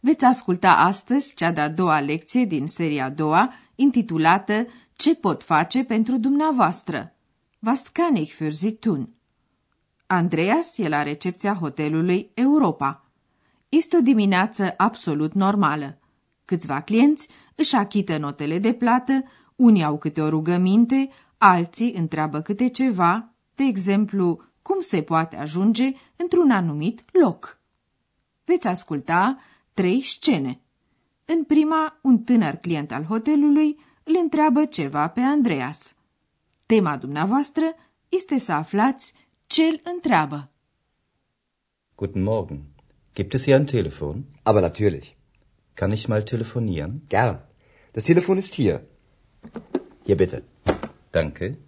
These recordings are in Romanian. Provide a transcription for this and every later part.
veți asculta astăzi cea de-a doua lecție din seria a doua, intitulată Ce pot face pentru dumneavoastră? Was kann ich für Sie tun? Andreas e la recepția hotelului Europa. Este o dimineață absolut normală. Câțiva clienți își achită notele de plată, unii au câte o rugăminte, alții întreabă câte ceva, de exemplu, cum se poate ajunge într-un anumit loc. Veți asculta trei scene. În prima, un tânăr client al hotelului îl întreabă ceva pe Andreas. Tema dumneavoastră este să aflați ce îl întreabă. Guten Morgen. Gibt es hier ein Telefon? Aber natürlich. Kann ich mal telefonieren? Gern. Das Telefon ist hier. Hier bitte. Danke.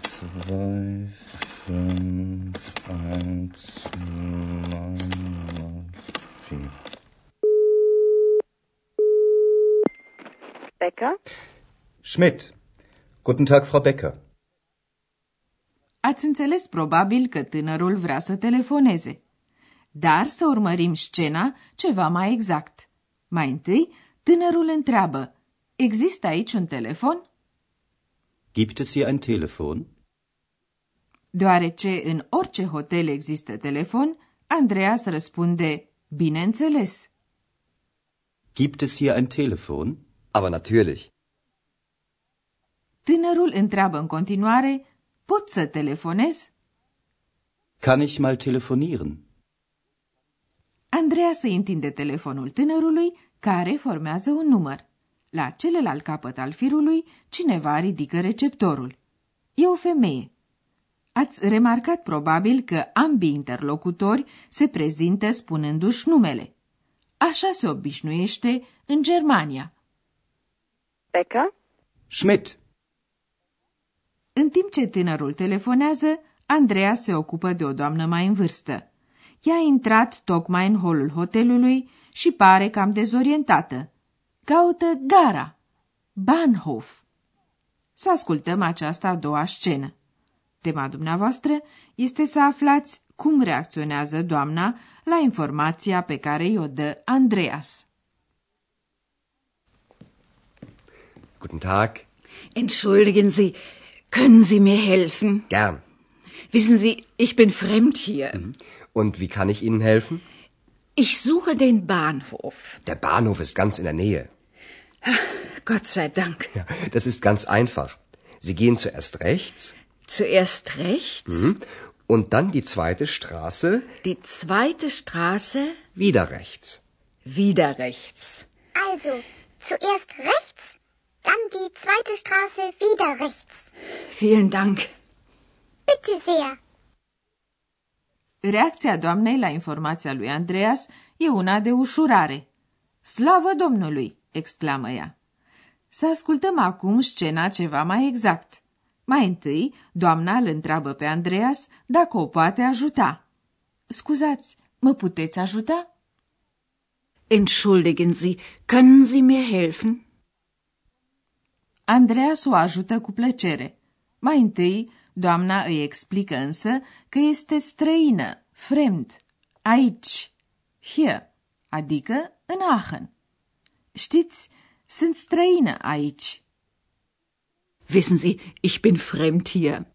Zwei, fünf, eins, Becker? Schmidt. Guten Tag, Frau Becker. Ați înțeles probabil că tânărul vrea să telefoneze. Dar să urmărim scena ceva mai exact. Mai întâi, tânărul întreabă, există aici un telefon? Gibt es hier ein Telefon? Deoarece în orice hotel există telefon, Andreas răspunde, bineînțeles. Gibt es hier ein Telefon? Aber natürlich. Tânărul întreabă în continuare, pot să telefonez? Kann ich mal telefonieren? Andreea se întinde telefonul tânărului, care formează un număr. La celălalt capăt al firului, cineva ridică receptorul. E o femeie. Ați remarcat probabil că ambii interlocutori se prezintă spunându-și numele. Așa se obișnuiește în Germania. Becker? Schmidt. În timp ce tânărul telefonează, Andreea se ocupă de o doamnă mai în vârstă. Ea a intrat tocmai în holul hotelului și pare cam dezorientată. Caută gara, Bahnhof. Să ascultăm această a doua scenă. Tema dumneavoastră este să aflați cum reacționează doamna la informația pe care i-o dă Andreas. Guten Tag. Entschuldigen Sie, können Sie mir helfen? Gern. Wissen Sie, ich bin fremd hier. Und wie kann ich Ihnen helfen? Ich suche den Bahnhof. Der Bahnhof ist ganz in der Nähe. Gott sei Dank. Ja, das ist ganz einfach. Sie gehen zuerst rechts Zuerst rechts, mhm, und dann die zweite Straße die zweite Straße, wieder rechts. wieder rechts. Also, zuerst rechts, dann die zweite Straße wieder rechts. Vielen Dank. Bitte sehr. Reacția doamnei la informația lui Andreas e una de ușurare. Slavă Domnului! exclamă ea. Să ascultăm acum scena ceva mai exact. Mai întâi, doamna îl întreabă pe Andreas dacă o poate ajuta. Scuzați, mă puteți ajuta? Entschuldigen Sie, können Sie mir helfen? Andreas o ajută cu plăcere. Mai întâi, doamna îi explică însă că este străină, fremd, aici, here, adică în Aachen. Știți, sunt străină aici. Wissen Sie, ich bin fremd hier.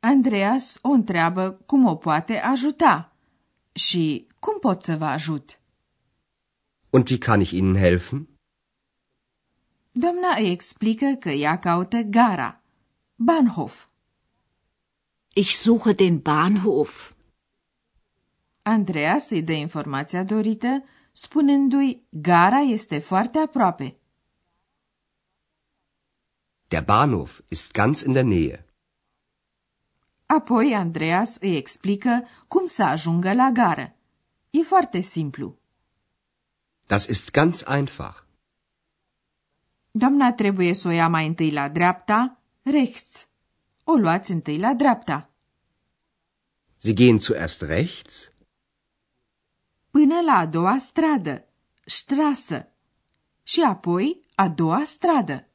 Andreas o întreabă cum o poate ajuta și cum pot să vă ajut. Und wie kann ich Ihnen helfen? Doamna îi explică că ea caută gara, Bahnhof. Ich suche den Bahnhof. Andreas îi dă informația dorită, spunându-i gara este foarte aproape. Der Bahnhof ist ganz in der Nähe. Apoi Andreas îi explică cum să ajungă la gară. E foarte simplu. Das ist ganz einfach. Doamna trebuie să o ia mai întâi la dreapta, rechts. O luați întâi la dreapta. Sie gehen zuerst rechts, Până la a doua stradă, Straße. Și apoi a doua stradă.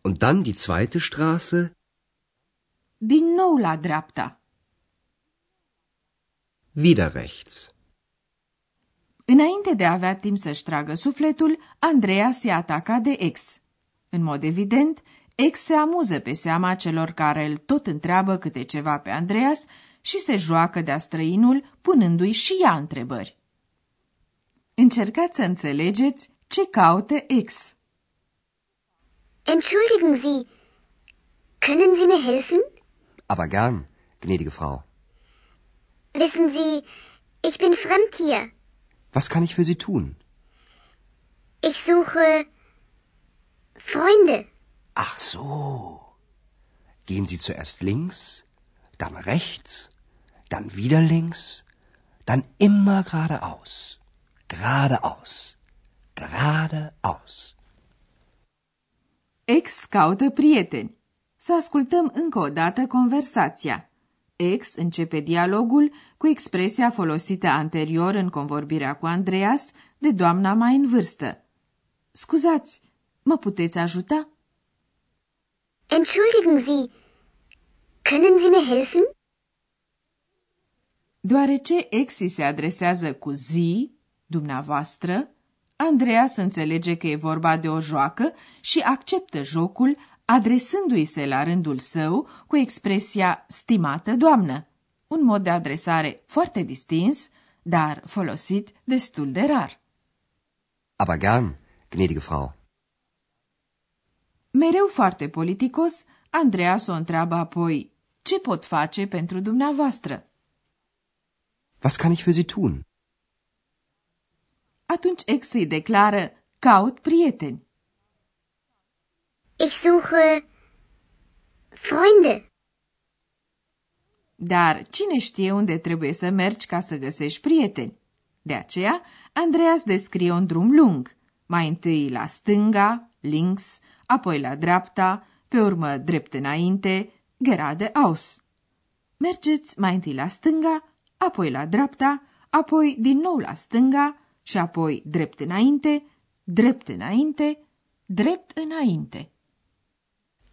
und dann die zweite Straße, Din nou la dreapta. wieder rechts. Înainte de a avea timp să-și tragă sufletul, Andreea se ataca de ex. În mod evident, ex se amuză pe seama celor care îl tot întreabă câte ceva pe Andreas și se joacă de-a străinul, punându-i și ea întrebări. Încercați să înțelegeți ce caută ex. Entschuldigen Sie, können Sie mir helfen? Aber gern, gnädige Frau. Wissen Sie, ich bin fremd hier. Was kann ich für Sie tun? Ich suche Freunde. Ach so. Gehen Sie zuerst links, dann rechts, dann wieder links, dann immer geradeaus. Geradeaus. Geradeaus. Ex caută prieteni. Să ascultăm încă o dată conversația. Ex începe dialogul cu expresia folosită anterior în convorbirea cu Andreas de doamna mai în vârstă. Scuzați, mă puteți ajuta? Entschuldigen Sie, können Sie mir helfen? Deoarece exii se adresează cu zi, dumneavoastră, Andreas înțelege că e vorba de o joacă și acceptă jocul, adresându-i se la rândul său cu expresia stimată doamnă, un mod de adresare foarte distins, dar folosit destul de rar. Aber gern, gnädige Frau. Mereu foarte politicos, Andreas o întreabă apoi, ce pot face pentru dumneavoastră? Was kann ich für Sie tun? Atunci ex îi declară, caut prieteni. Ich suche Freunde. Dar cine știe unde trebuie să mergi ca să găsești prieteni? De aceea, Andreas descrie un drum lung, mai întâi la stânga, links, apoi la dreapta, pe urmă drept înainte, geradeaus. Mergeți mai întâi la stânga, apoi la dreapta, apoi din nou la stânga și apoi drept înainte, drept înainte, drept înainte.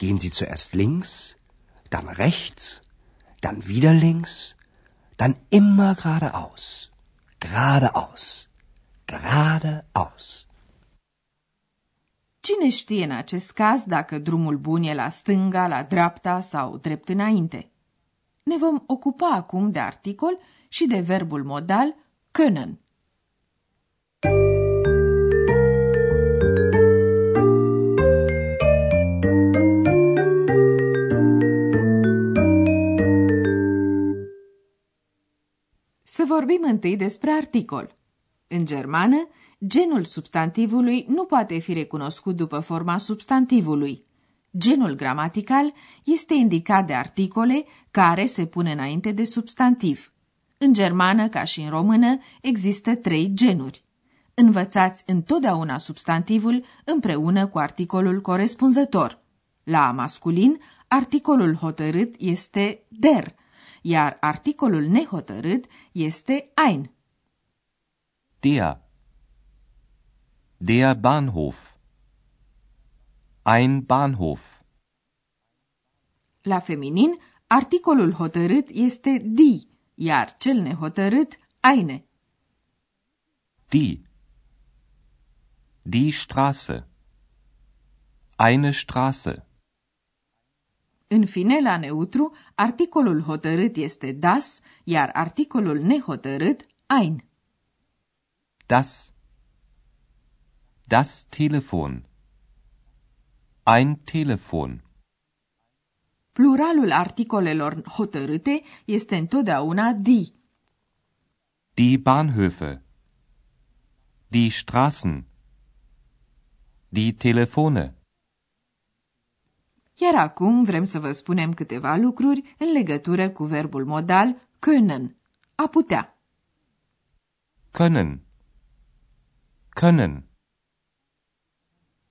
Gehen Sie zuerst links, dann rechts, dann wieder links, dann immer geradeaus. Geradeaus. Geradeaus. Cine știe în acest caz dacă drumul bun e la stânga, la dreapta sau drept înainte? Ne vom ocupa acum de articol și de verbul modal können. Vorbim întâi despre articol. În germană, genul substantivului nu poate fi recunoscut după forma substantivului. Genul gramatical este indicat de articole care se pun înainte de substantiv. În germană, ca și în română, există trei genuri. Învățați întotdeauna substantivul împreună cu articolul corespunzător. La masculin, articolul hotărât este der, iar articolul nehotărât este ein. Der. Der Bahnhof. Ein Bahnhof. La feminin, articolul hotărât este die, iar cel nehotărât eine. Die. Die Straße. Eine Straße. În fine, la neutru, articolul hotărât este das, iar articolul nehotărât ein. Das. Das Telefon. Ein Telefon. Pluralul articolelor hotărâte este întotdeauna die. Die Bahnhöfe. Die Straßen. Die Telefone. Iar acum vrem să vă spunem câteva lucruri în legătură cu verbul modal können, a putea. Können. Können.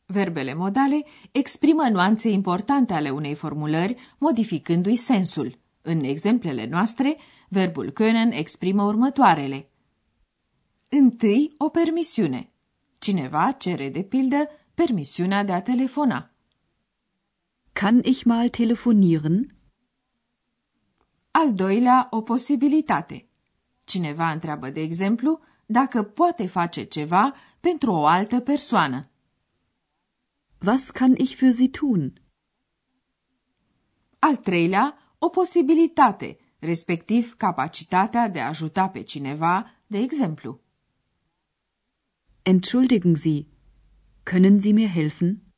Verbele modale exprimă nuanțe importante ale unei formulări, modificându-i sensul. În exemplele noastre, verbul können exprimă următoarele. Întâi, o permisiune. Cineva cere, de pildă, permisiunea de a telefona. Kann ich mal telefonieren? Al doilea, o posibilitate. Cineva întreabă, de exemplu, dacă poate face ceva pentru o altă persoană. Was kann ich für Sie tun? Al treilea, o posibilitate, respectiv capacitatea de a ajuta pe cineva, de exemplu. Entschuldigen Sie, können Sie mir helfen?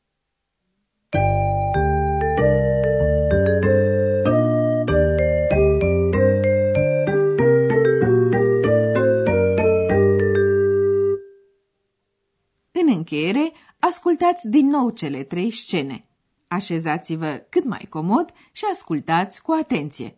În încheiere, ascultați din nou cele trei scene. Așezați-vă cât mai comod și ascultați cu atenție.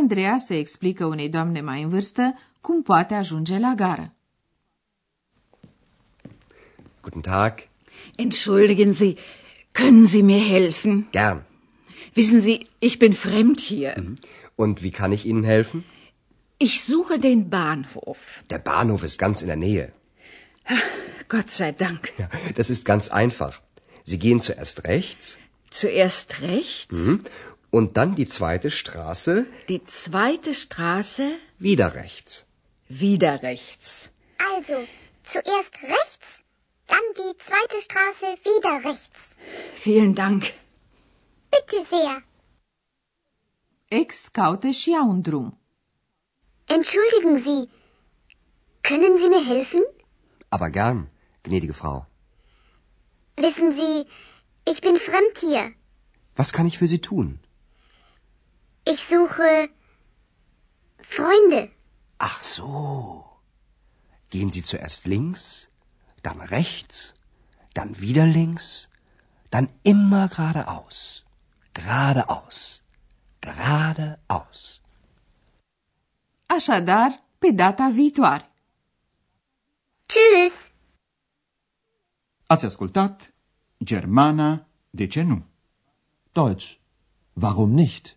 Andreea se explică unei doamne mai în vârstă cum poate ajunge la gară. Guten Tag. Entschuldigen Sie, können Sie mir helfen? Gern. Wissen Sie, ich bin fremd hier. Und wie kann ich Ihnen helfen? Ich suche den Bahnhof. Der Bahnhof ist ganz in der Nähe. Gott sei Dank. Ja, das ist ganz einfach. Sie gehen zuerst rechts Zuerst rechts, und dann die zweite Straße die zweite Straße, wieder rechts. wieder rechts. Also, zuerst rechts, dann die zweite Straße wieder rechts. Vielen Dank. Bitte sehr. Ex caută și ea un drum. Entschuldigen Sie, können Sie mir helfen? Aber gern, gnädige Frau. Wissen Sie, ich bin fremd hier. Was kann ich für Sie tun? Ich suche Freunde. Ach so. Gehen Sie zuerst links, dann rechts, dann wieder links, dann immer geradeaus. Geradeaus. Geradeaus. Așadar, pe data viitoare. Tschüss. Ați ascultat Germana, de ce nu? Deutsch. Warum nicht?